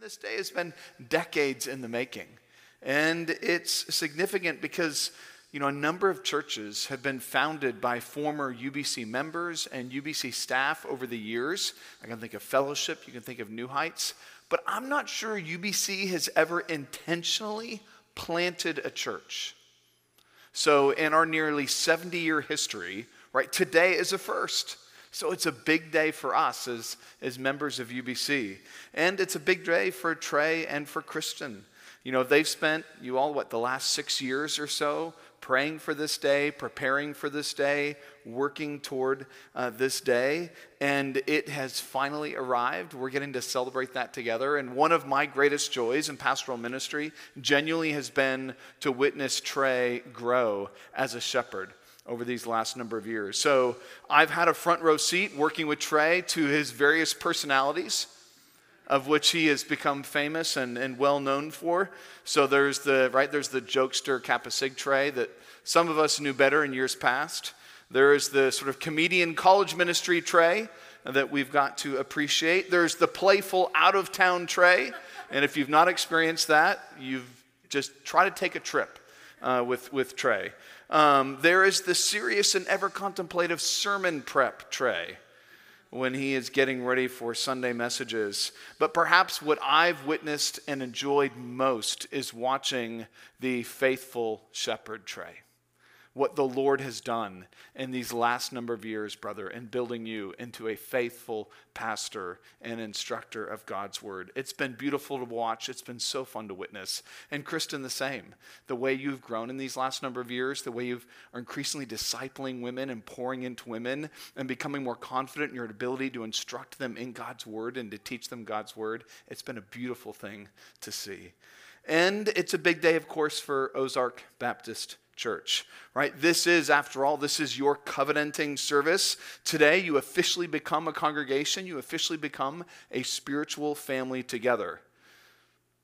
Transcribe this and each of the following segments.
this day has been decades in the making. And it's significant because, you know, a number of churches have been founded by former UBC members and UBC staff over the years. I can think of Fellowship, you can think of New Heights, but I'm not sure UBC has ever intentionally planted a church. So, in our nearly 70 year history, right, today is a first. So it's a big day for us as, as members of UBC. And it's a big day for Trey and for Kristen. You know, they've spent, you all, what, the last six years or so praying for this day, preparing for this day, working toward uh, this day, and it has finally arrived. We're getting to celebrate that together. And one of my greatest joys in pastoral ministry genuinely has been to witness Trey grow as a shepherd over these last number of years. So I've had a front row seat working with Trey to his various personalities, of which he has become famous and, and well known for. So there's the right there's the jokester Kappa Sig Trey that some of us knew better in years past. There is the sort of comedian college ministry Trey that we've got to appreciate. There's the playful out of town Trey, and if you've not experienced that, you've just try to take a trip uh, with with Trey. Um, there is the serious and ever contemplative sermon prep Trey when he is getting ready for Sunday messages. But perhaps what I've witnessed and enjoyed most is watching the faithful shepherd Trey what the Lord has done in these last number of years, brother, in building you into a faithful pastor and instructor of God's word. It's been beautiful to watch. It's been so fun to witness. And Kristen, the same. The way you've grown in these last number of years, the way you are increasingly discipling women and pouring into women and becoming more confident in your ability to instruct them in God's word and to teach them God's word, it's been a beautiful thing to see. And it's a big day, of course, for Ozark Baptist church, right? This is, after all, this is your covenanting service. Today, you officially become a congregation, you officially become a spiritual family together.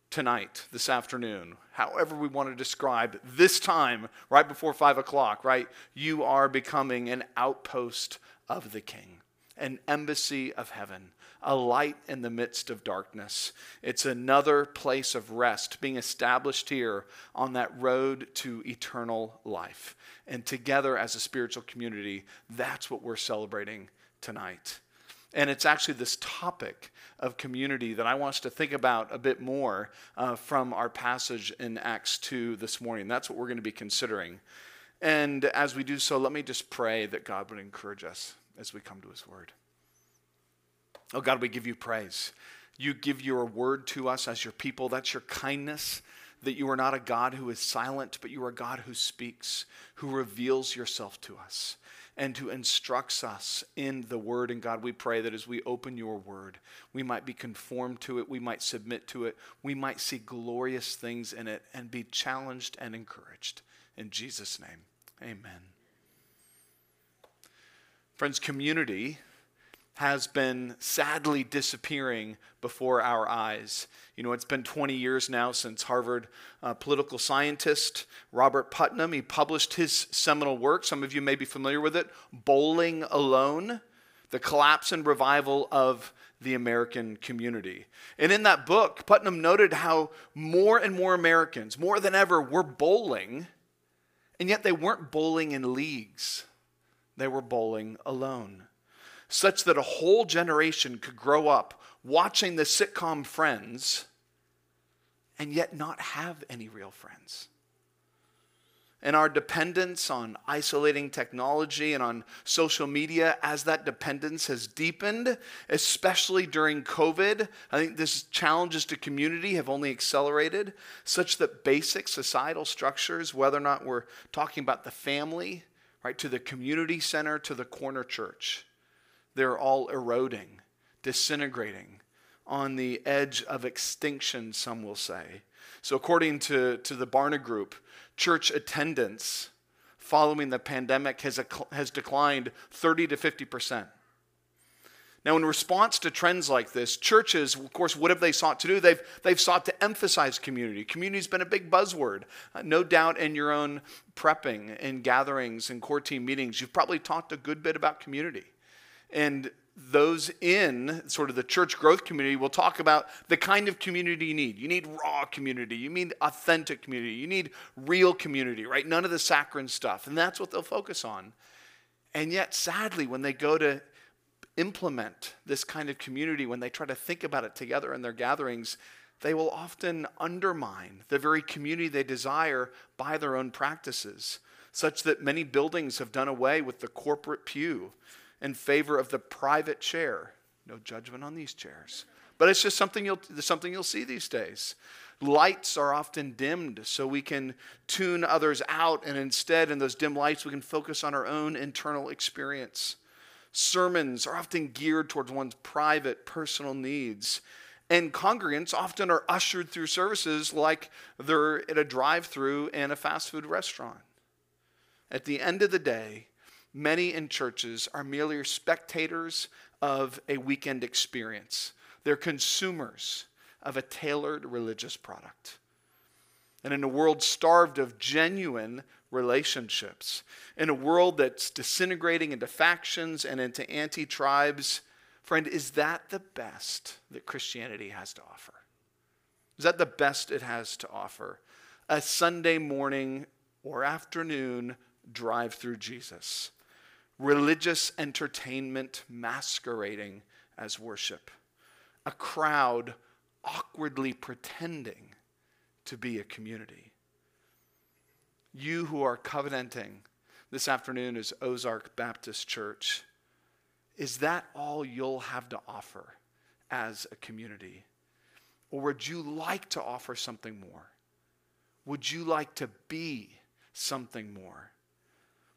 Tonight, this afternoon, however we want to describe this time, right before five o'clock, right? You are becoming an outpost of the King, an embassy of heaven a light in the midst of darkness. It's another place of rest being established here on that road to eternal life. And together as a spiritual community, that's what we're celebrating tonight. And it's actually this topic of community that I want us to think about a bit more uh, from our passage in Acts 2 this morning. That's what we're going to be considering. And as we do so, let me just pray that God would encourage us as we come to his word. Oh God, we give you praise. You give your word to us as your people. That's your kindness, that you are not a God who is silent, but you are a God who speaks, who reveals yourself to us, and who instructs us in the word. And God, we pray that as we open your word, we might be conformed to it, we might submit to it, we might see glorious things in it, and be challenged and encouraged. In Jesus' name, amen. Friends, community has been sadly disappearing before our eyes. You know, it's been 20 years now since Harvard uh, political scientist Robert Putnam, he published his seminal work. Some of you may be familiar with it, Bowling Alone, The Collapse and Revival of the American Community. And in that book, Putnam noted how more and more Americans, more than ever, were bowling, and yet they weren't bowling in leagues. They were bowling alone such that a whole generation could grow up watching the sitcom Friends and yet not have any real friends. And our dependence on isolating technology and on social media, as that dependence has deepened, especially during COVID, I think this challenges to community have only accelerated, such that basic societal structures, whether or not we're talking about the family, right, to the community center, to the corner church, they're all eroding, disintegrating, on the edge of extinction, some will say. So, according to, to the Barna Group, church attendance following the pandemic has, has declined 30 to 50 percent. Now, in response to trends like this, churches, of course, what have they sought to do? They've, they've sought to emphasize community. Community's been a big buzzword. Uh, no doubt in your own prepping and gatherings and core team meetings, you've probably talked a good bit about community. And those in sort of the church growth community will talk about the kind of community you need. You need raw community. You need authentic community. You need real community, right? None of the saccharine stuff. And that's what they'll focus on. And yet, sadly, when they go to implement this kind of community, when they try to think about it together in their gatherings, they will often undermine the very community they desire by their own practices, such that many buildings have done away with the corporate pew in favor of the private chair. No judgment on these chairs. But it's just something you'll, something you'll see these days. Lights are often dimmed so we can tune others out, and instead, in those dim lights, we can focus on our own internal experience. Sermons are often geared towards one's private, personal needs. And congregants often are ushered through services like they're at a drive through in a fast food restaurant. At the end of the day, many in churches are merely spectators of a weekend experience. They're consumers of a tailored religious product. And in a world starved of genuine relationships, in a world that's disintegrating into factions and into anti tribes, friend, is that the best that Christianity has to offer? Is that the best it has to offer? A Sunday morning or afternoon drive through Jesus religious entertainment masquerading as worship, a crowd awkwardly pretending to be a community. You who are covenanting this afternoon as Ozark Baptist Church, is that all you'll have to offer as a community? Or would you like to offer something more? Would you like to be something more?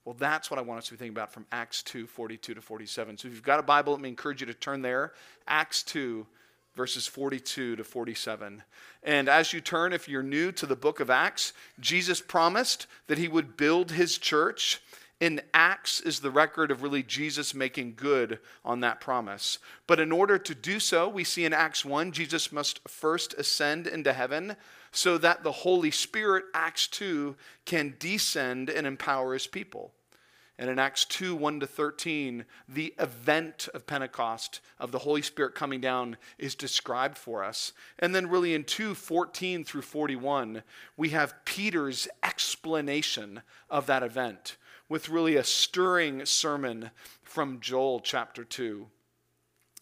Well, that's what I want us to be thinking about from Acts 2 42 to 47. So if you've got a Bible, let me encourage you to turn there. Acts 2, verses 42 to 47. And as you turn, if you're new to the book of Acts, Jesus promised that he would build his church. In Acts is the record of really Jesus making good on that promise. But in order to do so, we see in Acts 1, Jesus must first ascend into heaven so that the Holy Spirit, Acts 2, can descend and empower his people. And in Acts 2 1 to 13, the event of Pentecost, of the Holy Spirit coming down, is described for us. And then, really, in 2 14 through 41, we have Peter's explanation of that event with really a stirring sermon from Joel chapter 2.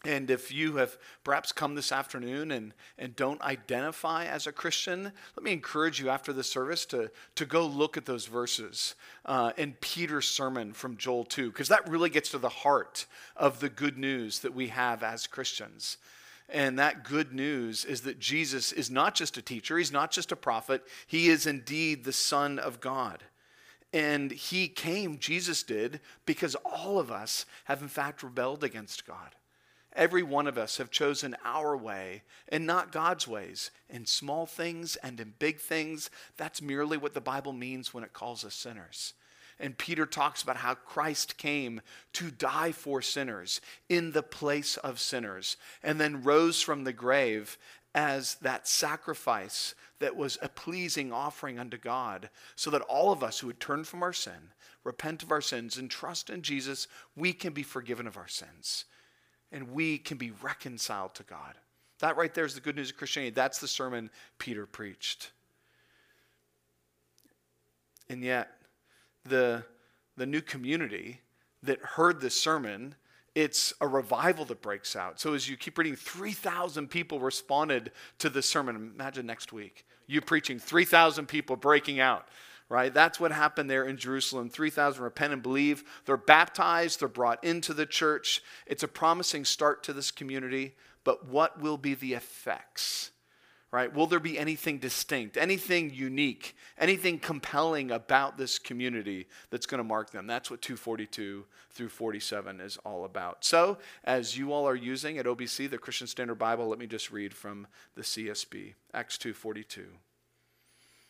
And if you have perhaps come this afternoon and, and don't identify as a Christian, let me encourage you after the service to, to go look at those verses uh, in Peter's sermon from Joel 2, because that really gets to the heart of the good news that we have as Christians. And that good news is that Jesus is not just a teacher, he's not just a prophet, he is indeed the Son of God. And he came, Jesus did, because all of us have in fact rebelled against God. Every one of us have chosen our way and not God's ways in small things and in big things. That's merely what the Bible means when it calls us sinners. And Peter talks about how Christ came to die for sinners in the place of sinners and then rose from the grave as that sacrifice that was a pleasing offering unto God, so that all of us who would turn from our sin, repent of our sins, and trust in Jesus, we can be forgiven of our sins and we can be reconciled to God. That right there is the good news of Christianity. That's the sermon Peter preached. And yet, the, the new community that heard this sermon, it's a revival that breaks out. So as you keep reading, 3,000 people responded to this sermon. Imagine next week, you preaching, 3,000 people breaking out right? That's what happened there in Jerusalem. 3,000 repent and believe. They're baptized, they're brought into the church. It's a promising start to this community, but what will be the effects? Right? Will there be anything distinct, anything unique, anything compelling about this community that's going to mark them? That's what 242 through 47 is all about. So, as you all are using at OBC, the Christian Standard Bible, let me just read from the CSB, Acts 2:42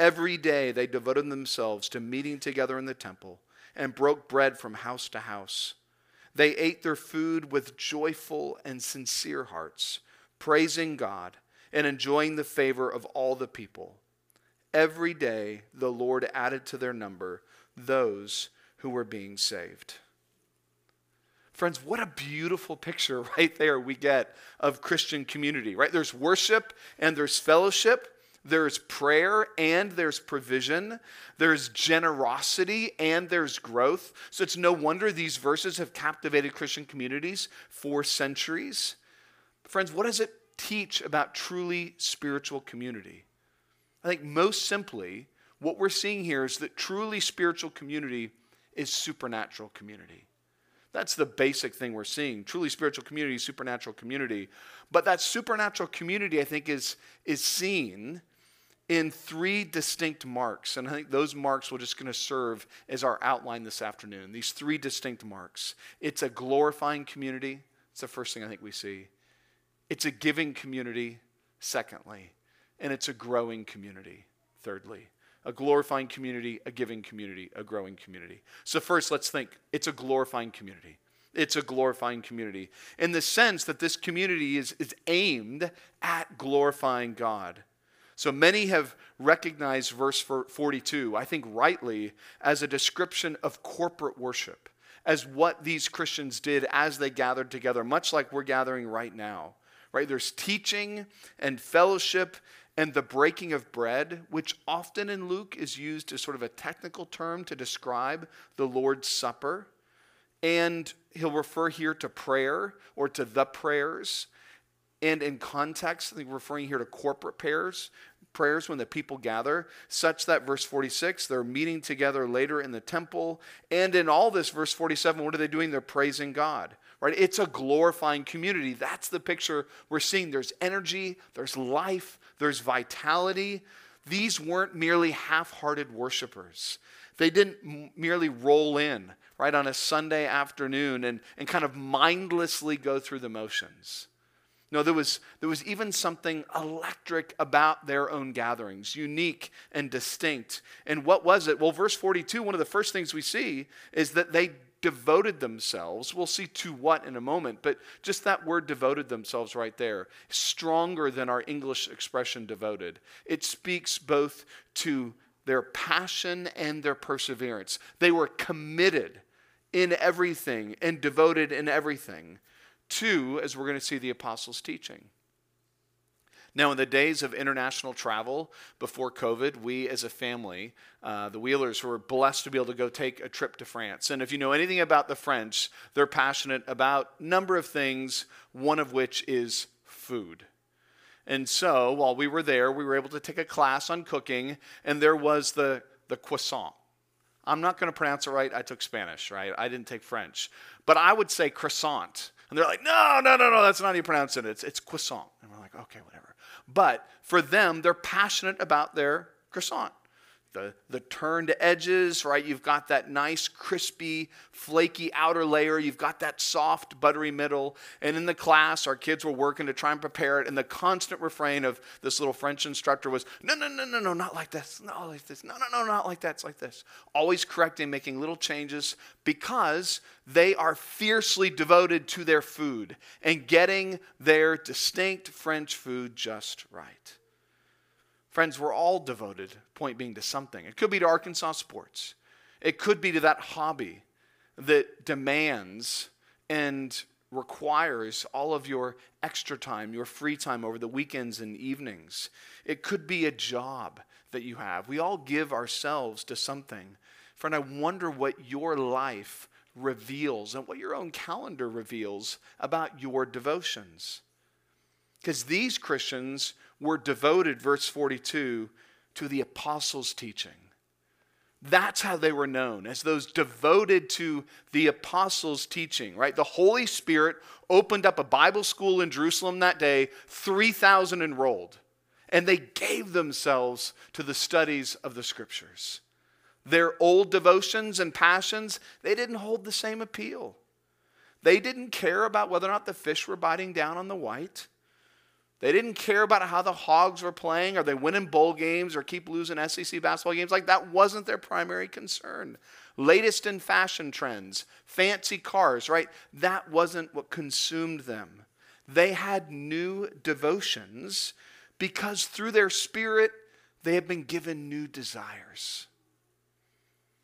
Every day they devoted themselves to meeting together in the temple and broke bread from house to house. They ate their food with joyful and sincere hearts, praising God and enjoying the favor of all the people. Every day the Lord added to their number those who were being saved. Friends, what a beautiful picture right there we get of Christian community, right? There's worship and there's fellowship, there's prayer and there's provision, there's generosity and there's growth. So it's no wonder these verses have captivated Christian communities for centuries. Friends, what does it teach about truly spiritual community? I think most simply, what we're seeing here is that truly spiritual community is supernatural community. That's the basic thing we're seeing. Truly spiritual community, supernatural community. But that supernatural community, I think, is, is seen in three distinct marks. And I think those marks we're just going to serve as our outline this afternoon. These three distinct marks. It's a glorifying community. It's the first thing I think we see. It's a giving community, secondly. And it's a growing community, thirdly a glorifying community, a giving community, a growing community. So, first, let's think it's a glorifying community. It's a glorifying community in the sense that this community is, is aimed at glorifying God. So many have recognized verse 42, I think rightly, as a description of corporate worship, as what these Christians did as they gathered together, much like we're gathering right now. Right? There's teaching and fellowship and the breaking of bread, which often in Luke is used as sort of a technical term to describe the Lord's Supper. And he'll refer here to prayer or to the prayers. And in context, I think referring here to corporate prayers, prayers when the people gather, such that verse 46, they're meeting together later in the temple. And in all this, verse 47, what are they doing? They're praising God right? It's a glorifying community. That's the picture we're seeing. There's energy, there's life, there's vitality. These weren't merely half hearted worshipers. They didn't merely roll in, right, on a Sunday afternoon and, and kind of mindlessly go through the motions. No, there was, there was even something electric about their own gatherings, unique and distinct. And what was it? Well, verse 42, one of the first things we see is that they devoted themselves. We'll see to what in a moment, but just that word devoted themselves right there, stronger than our English expression devoted. It speaks both to their passion and their perseverance. They were committed in everything and devoted in everything to, as we're going to see, the apostles' teaching. Now, in the days of international travel before COVID, we as a family, uh, the Wheelers, were blessed to be able to go take a trip to France. And if you know anything about the French, they're passionate about a number of things, one of which is food. And so, while we were there, we were able to take a class on cooking, and there was the, the croissant. I'm not going to pronounce it right. I took Spanish, right? I didn't take French. But I would say croissant. And they're like, no, no, no, no, that's not how you pronounce it. It's, it's croissant. And we're like, okay, whatever. But for them, they're passionate about their croissant. The, the turned edges, right? You've got that nice, crispy, flaky outer layer. You've got that soft, buttery middle. And in the class, our kids were working to try and prepare it. And the constant refrain of this little French instructor was, no, no, no, no, no, not like this. Not like this. No, no, no, not like that. It's like this. Always correcting, making little changes because they are fiercely devoted to their food and getting their distinct French food just right. Friends, we're all devoted, point being, to something. It could be to Arkansas sports, it could be to that hobby that demands and requires all of your extra time, your free time over the weekends and evenings. It could be a job that you have. We all give ourselves to something. Friend, I wonder what your life reveals and what your own calendar reveals about your devotions. Because these Christians were devoted, verse 42, to the apostles' teaching. That's how they were known, as those devoted to the apostles' teaching, right? The Holy Spirit opened up a Bible school in Jerusalem that day, 3,000 enrolled, and they gave themselves to the studies of the scriptures. Their old devotions and passions, they didn't hold the same appeal. They didn't care about whether or not the fish were biting down on the white. They didn't care about how the Hogs were playing or they win in bowl games or keep losing SEC basketball games. Like that wasn't their primary concern. Latest in fashion trends, fancy cars, right? That wasn't what consumed them. They had new devotions because through their spirit, they have been given new desires.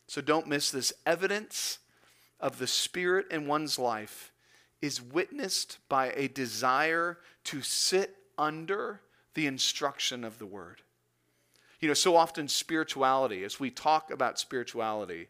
So don't miss this evidence of the Spirit in one's life is witnessed by a desire to sit under the instruction of the Word. You know, so often spirituality, as we talk about spirituality,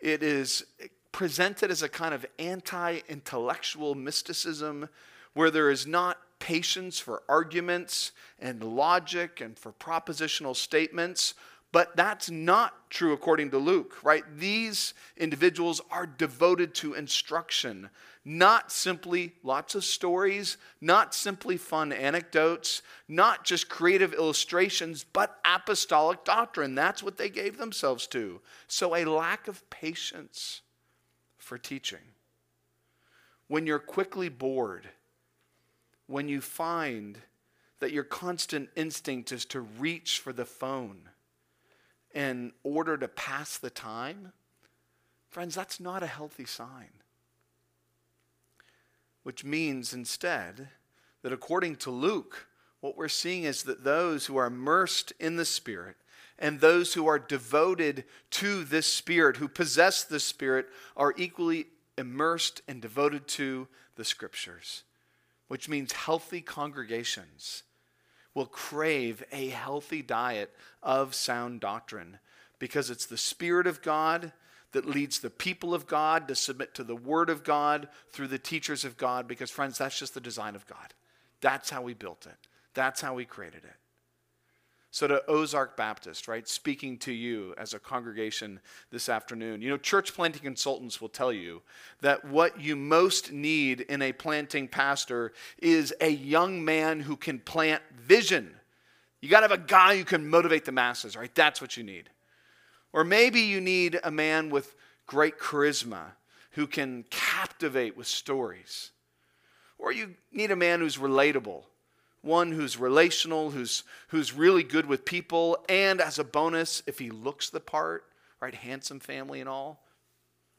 it is presented as a kind of anti intellectual mysticism where there is not patience for arguments and logic and for propositional statements, but that's not true according to Luke, right? These individuals are devoted to instruction, not simply lots of stories, not simply fun anecdotes, not just creative illustrations, but apostolic doctrine. That's what they gave themselves to. So, a lack of patience for teaching. When you're quickly bored, when you find that your constant instinct is to reach for the phone, in order to pass the time, friends, that's not a healthy sign. Which means instead that according to Luke, what we're seeing is that those who are immersed in the Spirit and those who are devoted to this Spirit, who possess the Spirit, are equally immersed and devoted to the Scriptures, which means healthy congregations will crave a healthy diet of sound doctrine because it's the Spirit of God that leads the people of God to submit to the Word of God through the teachers of God. Because, friends, that's just the design of God. That's how we built it, that's how we created it. So, to Ozark Baptist, right, speaking to you as a congregation this afternoon, you know, church planting consultants will tell you that what you most need in a planting pastor is a young man who can plant vision. You got to have a guy who can motivate the masses, right? That's what you need. Or maybe you need a man with great charisma who can captivate with stories. Or you need a man who's relatable one who's relational, who's, who's really good with people, and as a bonus, if he looks the part, right, handsome family and all,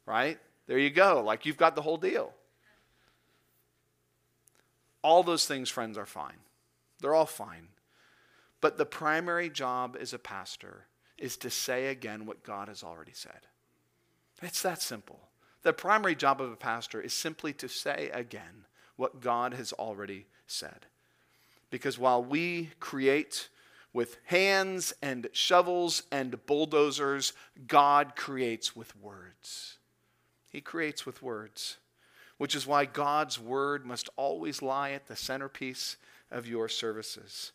right? There you go. Like you've got the whole deal. All those things, friends, are fine. They're all fine. But the primary job as a pastor is to say again what God has already said. It's that simple. The primary job of a pastor is simply to say again what God has already said. Because while we create with hands and shovels and bulldozers, God creates with words. He creates with words, which is why God's word must always lie at the centerpiece of your services,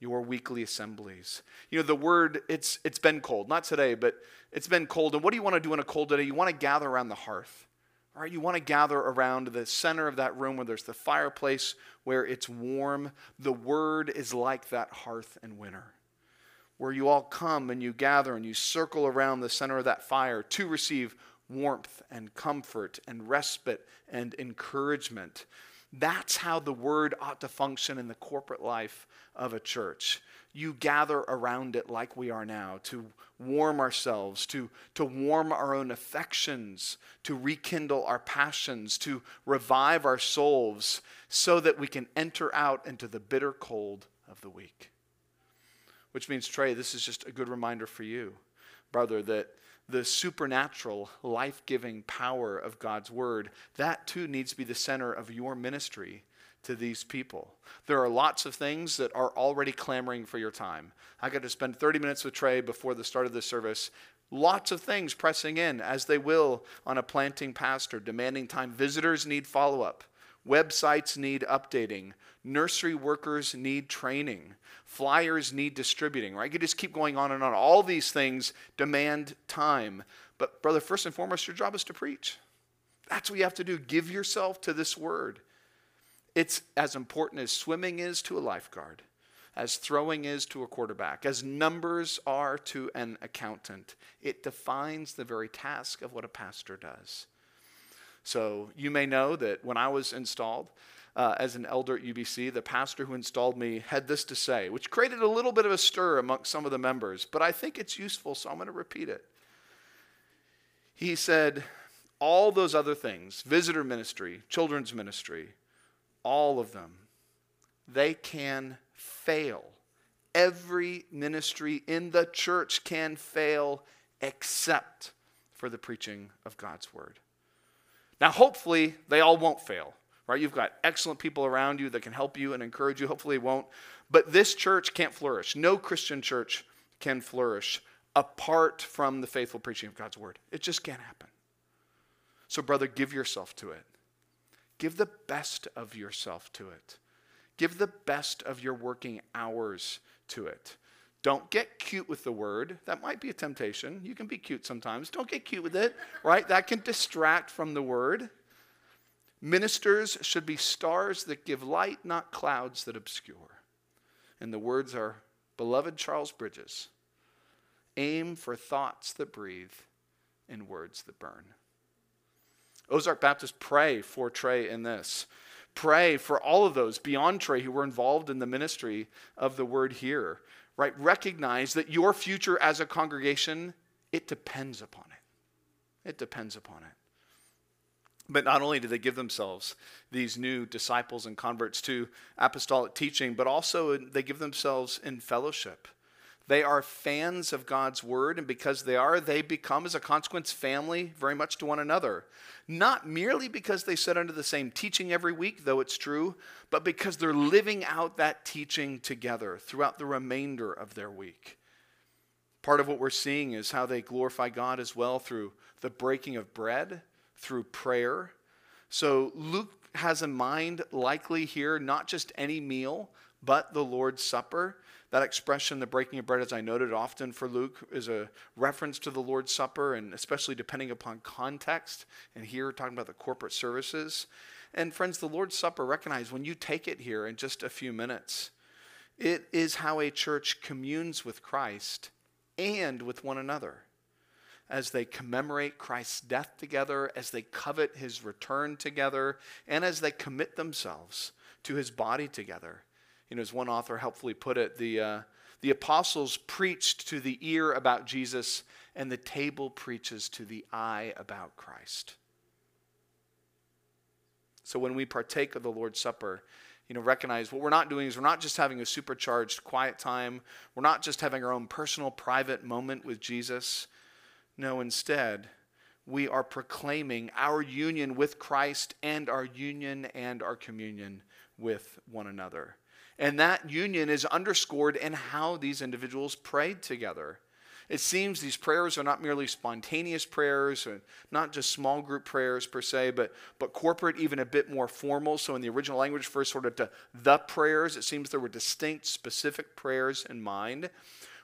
your weekly assemblies. You know, the word, it's, it's been cold, not today, but it's been cold. And what do you want to do in a cold day? You want to gather around the hearth. All right, you want to gather around the center of that room where there's the fireplace, where it's warm. The word is like that hearth in winter, where you all come and you gather and you circle around the center of that fire to receive warmth and comfort and respite and encouragement. That's how the word ought to function in the corporate life of a church you gather around it like we are now to warm ourselves, to, to warm our own affections, to rekindle our passions, to revive our souls, so that we can enter out into the bitter cold of the week. Which means, Trey, this is just a good reminder for you, brother, that the supernatural, life giving power of God's word, that too needs to be the center of your ministry to these people. There are lots of things that are already clamoring for your time. I got to spend 30 minutes with Trey before the start of the service. Lots of things pressing in, as they will on a planting pastor, demanding time. Visitors need follow up. Websites need updating. Nursery workers need training. Flyers need distributing, right? You just keep going on and on. All these things demand time. But, brother, first and foremost, your job is to preach. That's what you have to do. Give yourself to this word. It's as important as swimming is to a lifeguard, as throwing is to a quarterback, as numbers are to an accountant. It defines the very task of what a pastor does. So you may know that when I was installed uh, as an elder at UBC, the pastor who installed me had this to say, which created a little bit of a stir amongst some of the members, but I think it's useful, so I'm going to repeat it. He said, All those other things, visitor ministry, children's ministry, all of them, they can fail. Every ministry in the church can fail except for the preaching of God's word. Now, hopefully, they all won't fail, right? You've got excellent people around you that can help you and encourage you. Hopefully, it won't. But this church can't flourish. No Christian church can flourish apart from the faithful preaching of God's word. It just can't happen. So, brother, give yourself to it. Give the best of yourself to it. Give the best of your working hours to it. Don't get cute with the word. That might be a temptation. You can be cute sometimes. Don't get cute with it, right? That can distract from the word. Ministers should be stars that give light, not clouds that obscure. And the words are Beloved Charles Bridges, aim for thoughts that breathe and words that burn. Ozark Baptist, pray for Trey in this. Pray for all of those beyond Trey who were involved in the ministry of the word here right, recognize that your future as a congregation, it depends upon it. It depends upon it. But not only do they give themselves these new disciples and converts to apostolic teaching, but also they give themselves in fellowship. They are fans of God's word, and because they are, they become, as a consequence, family very much to one another. Not merely because they sit under the same teaching every week, though it's true, but because they're living out that teaching together throughout the remainder of their week. Part of what we're seeing is how they glorify God as well through the breaking of bread, through prayer. So Luke has in mind, likely here, not just any meal, but the Lord's Supper. That expression, the breaking of bread, as I noted often for Luke, is a reference to the Lord's Supper, and especially depending upon context. And here, talking about the corporate services. And friends, the Lord's Supper, recognize when you take it here in just a few minutes, it is how a church communes with Christ and with one another as they commemorate Christ's death together, as they covet his return together, and as they commit themselves to his body together. You know, as one author helpfully put it, the, uh, the apostles preached to the ear about Jesus, and the table preaches to the eye about Christ. So when we partake of the Lord's Supper, you know, recognize what we're not doing is we're not just having a supercharged quiet time. We're not just having our own personal private moment with Jesus. No, instead, we are proclaiming our union with Christ and our union and our communion with one another. And that union is underscored in how these individuals prayed together. It seems these prayers are not merely spontaneous prayers, or not just small group prayers per se, but, but corporate, even a bit more formal. So in the original language, first sort of to the prayers, it seems there were distinct, specific prayers in mind,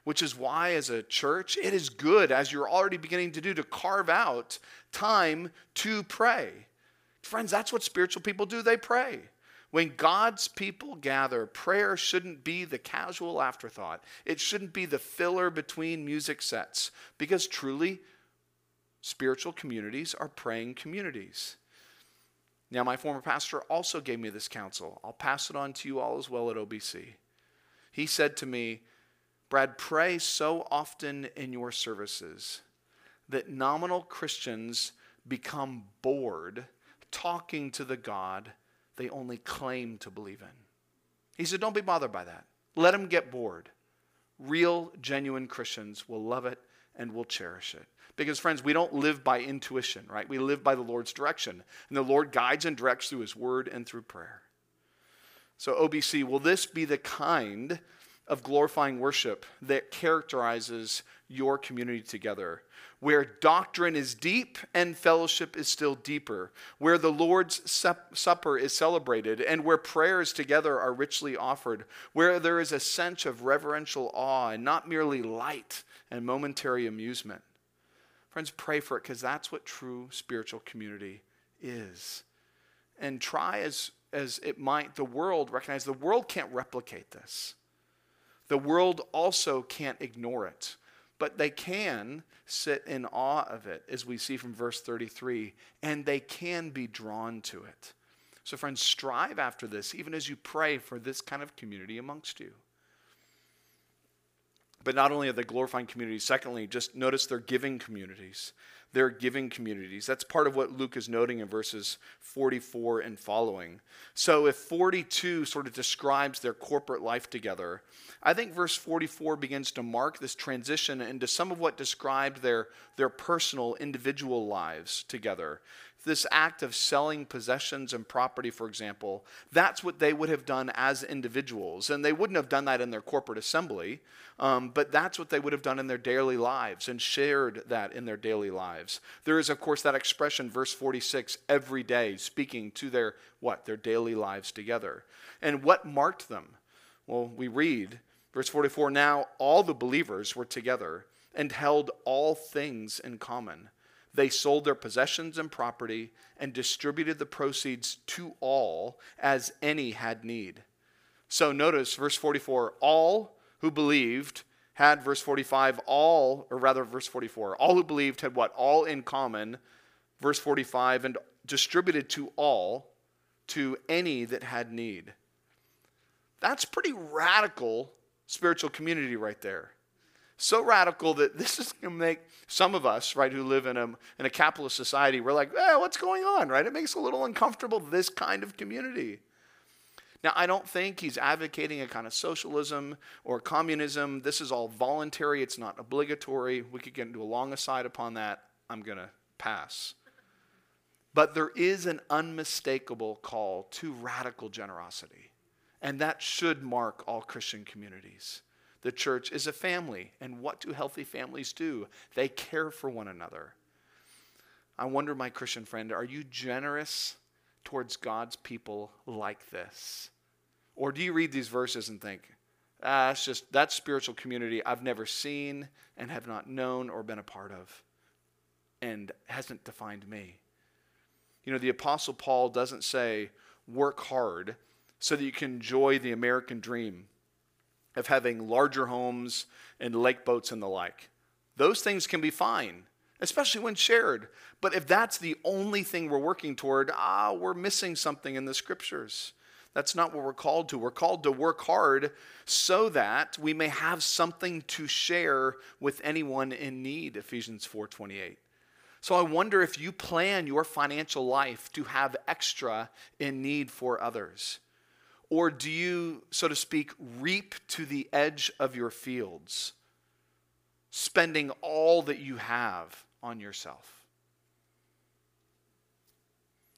which is why, as a church, it is good, as you're already beginning to do, to carve out time to pray. Friends, that's what spiritual people do. They pray. When God's people gather, prayer shouldn't be the casual afterthought. It shouldn't be the filler between music sets because truly, spiritual communities are praying communities. Now, my former pastor also gave me this counsel. I'll pass it on to you all as well at OBC. He said to me, Brad, pray so often in your services that nominal Christians become bored talking to the God they only claim to believe in. He said, Don't be bothered by that. Let them get bored. Real, genuine Christians will love it and will cherish it. Because, friends, we don't live by intuition, right? We live by the Lord's direction. And the Lord guides and directs through His word and through prayer. So, OBC, will this be the kind of glorifying worship that characterizes your community together, where doctrine is deep and fellowship is still deeper, where the Lord's Supper is celebrated and where prayers together are richly offered, where there is a sense of reverential awe and not merely light and momentary amusement. Friends, pray for it because that's what true spiritual community is. And try as, as it might, the world recognize the world can't replicate this. The world also can't ignore it. But they can sit in awe of it, as we see from verse 33, and they can be drawn to it. So, friends, strive after this, even as you pray for this kind of community amongst you. But not only are they glorifying communities, secondly, just notice they're giving communities. They're giving communities. That's part of what Luke is noting in verses 44 and following. So if 42 sort of describes their corporate life together, I think verse 44 begins to mark this transition into some of what described their, their personal, individual lives together this act of selling possessions and property, for example, that's what they would have done as individuals. And they wouldn't have done that in their corporate assembly, um, but that's what they would have done in their daily lives and shared that in their daily lives. There is, of course, that expression, verse 46, every day, speaking to their what? Their daily lives together. And what marked them? Well, we read, verse 44 now all the believers were together and held all things in common. They sold their possessions and property and distributed the proceeds to all as any had need. So notice verse 44 all who believed had, verse 45, all, or rather, verse 44, all who believed had what? All in common. Verse 45, and distributed to all, to any that had need. That's pretty radical spiritual community right there so radical that this is going to make some of us, right, who live in a, in a capitalist society, we're like, eh, what's going on, right? It makes a little uncomfortable, this kind of community. Now, I don't think he's advocating a kind of socialism or communism. This is all voluntary, it's not obligatory. We could get into a long aside upon that. I'm going to pass. But there is an unmistakable call to radical generosity, and that should mark all Christian communities. The church is a family. And what do healthy families do? They care for one another. I wonder, my Christian friend, are you generous towards God's people like this? Or do you read these verses and think, ah, it's just that spiritual community I've never seen and have not known or been a part of and hasn't defined me? You know, the Apostle Paul doesn't say, work hard so that you can enjoy the American dream of having larger homes and lake boats and the like. Those things can be fine, especially when shared. But if that's the only thing we're working toward, ah, we're missing something in the scriptures. That's not what we're called to. We're called to work hard so that we may have something to share with anyone in need, Ephesians 4:28. So I wonder if you plan your financial life to have extra in need for others. Or do you, so to speak, reap to the edge of your fields, spending all that you have on yourself?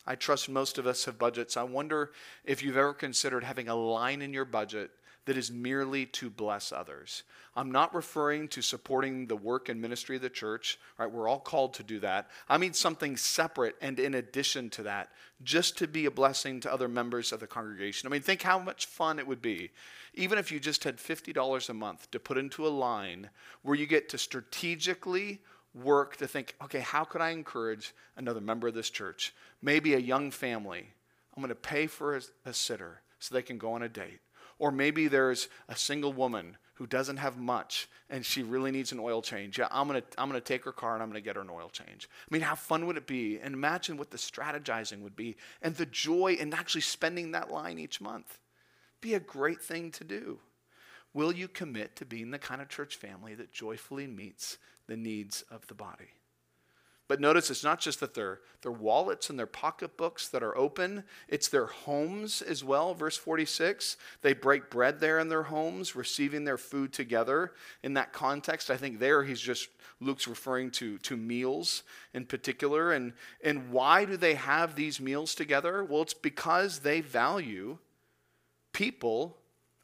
I trust most of us have budgets. I wonder if you've ever considered having a line in your budget that is merely to bless others. I'm not referring to supporting the work and ministry of the church. Right, we're all called to do that. I mean something separate and in addition to that, just to be a blessing to other members of the congregation. I mean, think how much fun it would be, even if you just had $50 a month to put into a line where you get to strategically work to think, okay, how could I encourage another member of this church? Maybe a young family. I'm going to pay for a, a sitter so they can go on a date. Or maybe there's a single woman who doesn't have much and she really needs an oil change. Yeah, I'm going to I'm going to take her car and I'm going to get her an oil change. I mean, how fun would it be? And imagine what the strategizing would be and the joy in actually spending that line each month. Be a great thing to do. Will you commit to being the kind of church family that joyfully meets the needs of the body? But notice it's not just that their, their wallets and their pocketbooks that are open, it's their homes as well. Verse 46 they break bread there in their homes, receiving their food together. In that context, I think there he's just, Luke's referring to, to meals in particular. And, and why do they have these meals together? Well, it's because they value people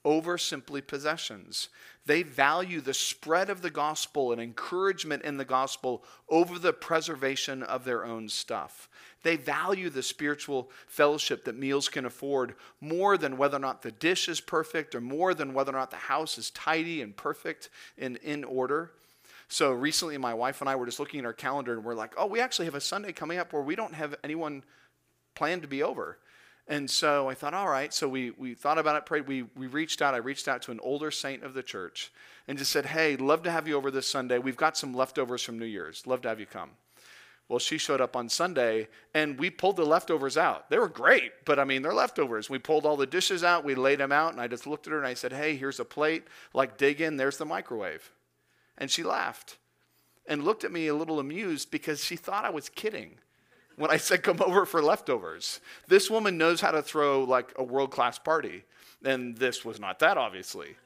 over simply possessions. They value the spread of the gospel and encouragement in the gospel over the preservation of their own stuff. They value the spiritual fellowship that meals can afford more than whether or not the dish is perfect or more than whether or not the house is tidy and perfect and in order. So recently, my wife and I were just looking at our calendar and we're like, oh, we actually have a Sunday coming up where we don't have anyone planned to be over. And so I thought, all right. So we, we thought about it, prayed. We, we reached out. I reached out to an older saint of the church and just said, hey, love to have you over this Sunday. We've got some leftovers from New Year's. Love to have you come. Well, she showed up on Sunday and we pulled the leftovers out. They were great, but I mean, they're leftovers. We pulled all the dishes out, we laid them out, and I just looked at her and I said, Hey, here's a plate. Like, dig in, there's the microwave. And she laughed and looked at me a little amused because she thought I was kidding when I said, Come over for leftovers. This woman knows how to throw like a world class party. And this was not that, obviously.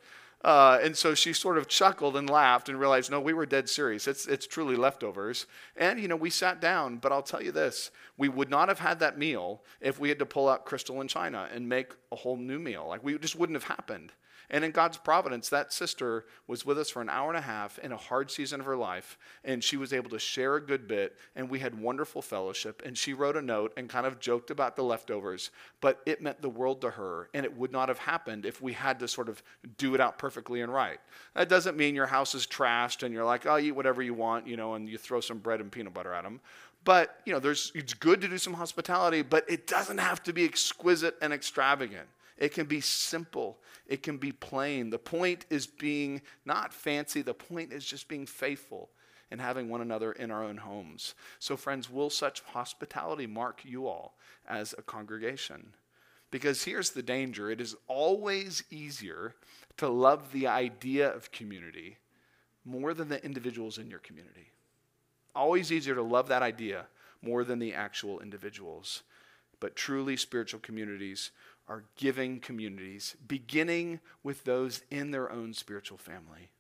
Uh, and so she sort of chuckled and laughed and realized, no, we were dead serious. It's, it's truly leftovers. And, you know, we sat down, but I'll tell you this we would not have had that meal if we had to pull out Crystal and China and make a whole new meal. Like, we just wouldn't have happened. And in God's providence, that sister was with us for an hour and a half in a hard season of her life, and she was able to share a good bit, and we had wonderful fellowship. And she wrote a note and kind of joked about the leftovers, but it meant the world to her, and it would not have happened if we had to sort of do it out perfectly and right. That doesn't mean your house is trashed and you're like, oh, eat whatever you want, you know, and you throw some bread and peanut butter at them. But, you know, there's, it's good to do some hospitality, but it doesn't have to be exquisite and extravagant. It can be simple, it can be plain. The point is being not fancy, the point is just being faithful and having one another in our own homes. So, friends, will such hospitality mark you all as a congregation? Because here's the danger it is always easier to love the idea of community more than the individuals in your community. Always easier to love that idea more than the actual individuals. But truly spiritual communities are giving communities, beginning with those in their own spiritual family.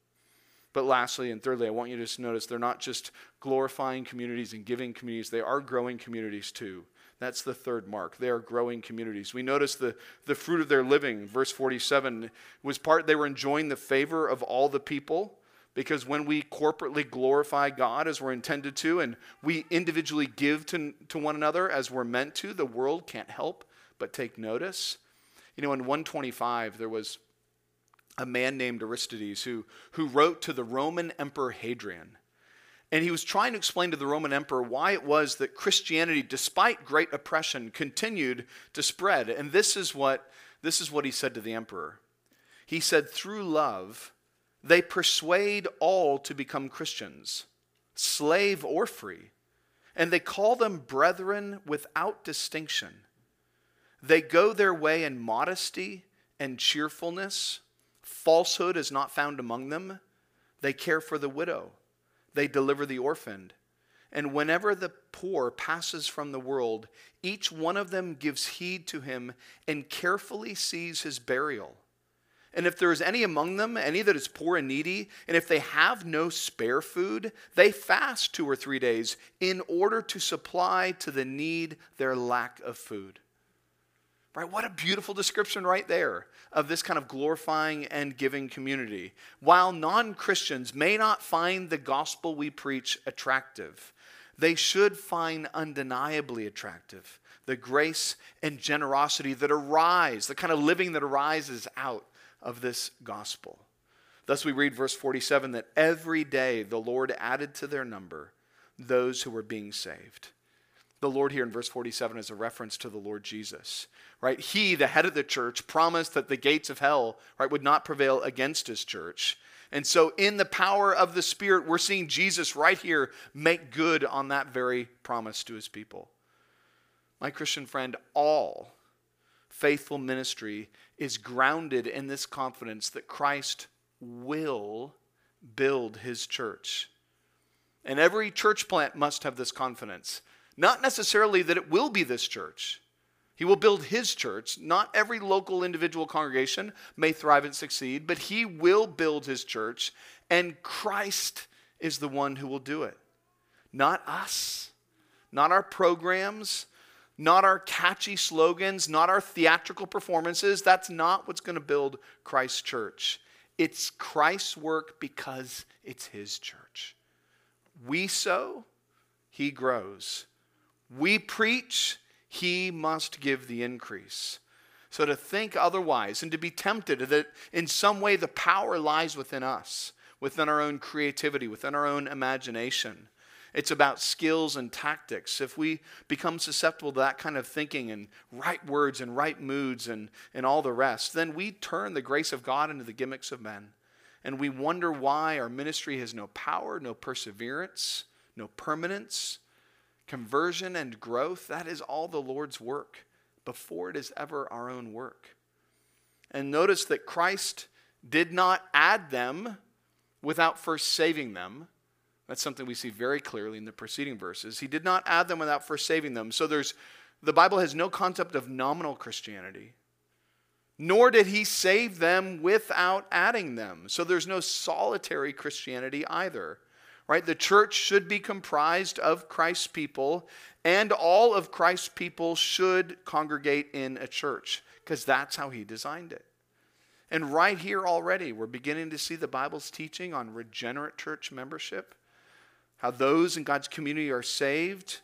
But lastly and thirdly, I want you to just notice they're not just glorifying communities and giving communities, they are growing communities too. That's the third mark. They are growing communities. We notice the, the fruit of their living, verse 47, was part they were enjoying the favor of all the people. Because when we corporately glorify God as we're intended to, and we individually give to, to one another as we're meant to, the world can't help but take notice. You know, in 125, there was a man named Aristides who, who wrote to the Roman Emperor Hadrian. And he was trying to explain to the Roman emperor why it was that Christianity, despite great oppression, continued to spread. And this is what, this is what he said to the emperor. He said, Through love, they persuade all to become Christians, slave or free, and they call them brethren without distinction. They go their way in modesty and cheerfulness. Falsehood is not found among them. They care for the widow. They deliver the orphaned. And whenever the poor passes from the world, each one of them gives heed to him and carefully sees his burial. And if there is any among them, any that is poor and needy, and if they have no spare food, they fast two or three days in order to supply to the need their lack of food. Right? What a beautiful description right there of this kind of glorifying and giving community. While non Christians may not find the gospel we preach attractive, they should find undeniably attractive the grace and generosity that arise, the kind of living that arises out of this gospel. Thus, we read verse 47 that every day the Lord added to their number those who were being saved. The Lord here in verse 47 is a reference to the Lord Jesus, right? He, the head of the church, promised that the gates of hell, right, would not prevail against his church. And so, in the power of the Spirit, we're seeing Jesus right here make good on that very promise to his people. My Christian friend, all faithful ministry is grounded in this confidence that Christ will build his church. And every church plant must have this confidence not necessarily that it will be this church. He will build his church. Not every local individual congregation may thrive and succeed, but he will build his church, and Christ is the one who will do it. Not us, not our programs, not our catchy slogans, not our theatrical performances. That's not what's going to build Christ's church. It's Christ's work because it's his church. We sow, he grows. We preach, he must give the increase. So to think otherwise and to be tempted that in some way the power lies within us, within our own creativity, within our own imagination. It's about skills and tactics. If we become susceptible to that kind of thinking and right words and right moods and, and all the rest, then we turn the grace of God into the gimmicks of men. And we wonder why our ministry has no power, no perseverance, no permanence, conversion and growth. That is all the Lord's work before it is ever our own work. And notice that Christ did not add them without first saving them. That's something we see very clearly in the preceding verses. He did not add them without first saving them. So there's the Bible has no concept of nominal Christianity. Nor did he save them without adding them. So there's no solitary Christianity either. Right? The church should be comprised of Christ's people, and all of Christ's people should congregate in a church, because that's how he designed it. And right here already, we're beginning to see the Bible's teaching on regenerate church membership, how those in God's community are saved,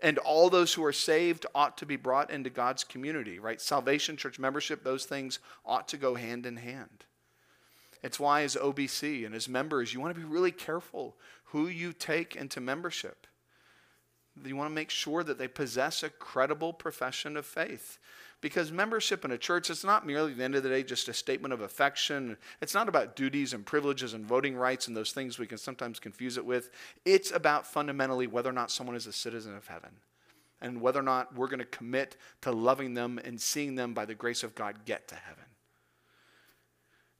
and all those who are saved ought to be brought into God's community, right? Salvation, church membership, those things ought to go hand in hand. It's why, as OBC and as members, you want to be really careful who you take into membership. You want to make sure that they possess a credible profession of faith. Because membership in a church, it's not merely, at the end of the day, just a statement of affection. It's not about duties and privileges and voting rights and those things we can sometimes confuse it with. It's about fundamentally whether or not someone is a citizen of heaven and whether or not we're going to commit to loving them and seeing them by the grace of God get to heaven.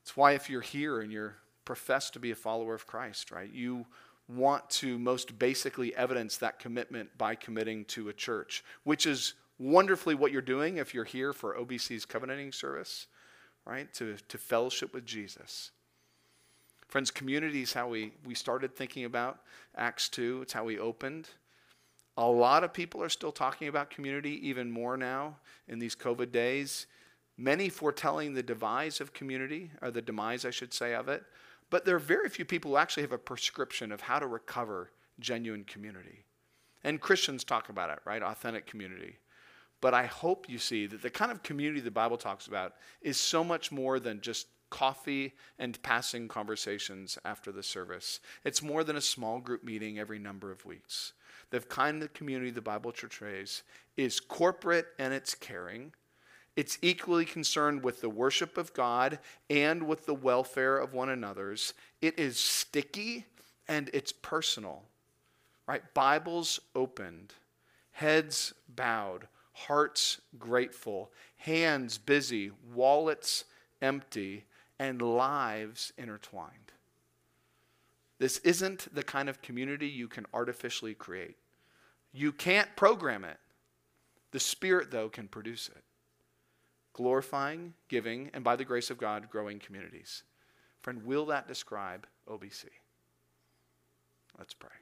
It's why if you're here and you're professed to be a follower of Christ, right, you want to most basically evidence that commitment by committing to a church, which is wonderfully what you're doing if you're here for OBC's covenanting service, right? To, to fellowship with Jesus. Friends, community is how we, we started thinking about Acts 2. It's how we opened. A lot of people are still talking about community even more now in these COVID days. Many foretelling the demise of community, or the demise, I should say, of it. But there are very few people who actually have a prescription of how to recover genuine community. And Christians talk about it, right? Authentic community. But I hope you see that the kind of community the Bible talks about is so much more than just coffee and passing conversations after the service. It's more than a small group meeting every number of weeks. The kind of community the Bible portrays is corporate and it's caring. It's equally concerned with the worship of God and with the welfare of one another's. It is sticky and it's personal. Right? Bibles opened, heads bowed, hearts grateful, hands busy, wallets empty, and lives intertwined. This isn't the kind of community you can artificially create. You can't program it. The Spirit, though, can produce it. Glorifying, giving, and by the grace of God, growing communities. Friend, will that describe OBC? Let's pray.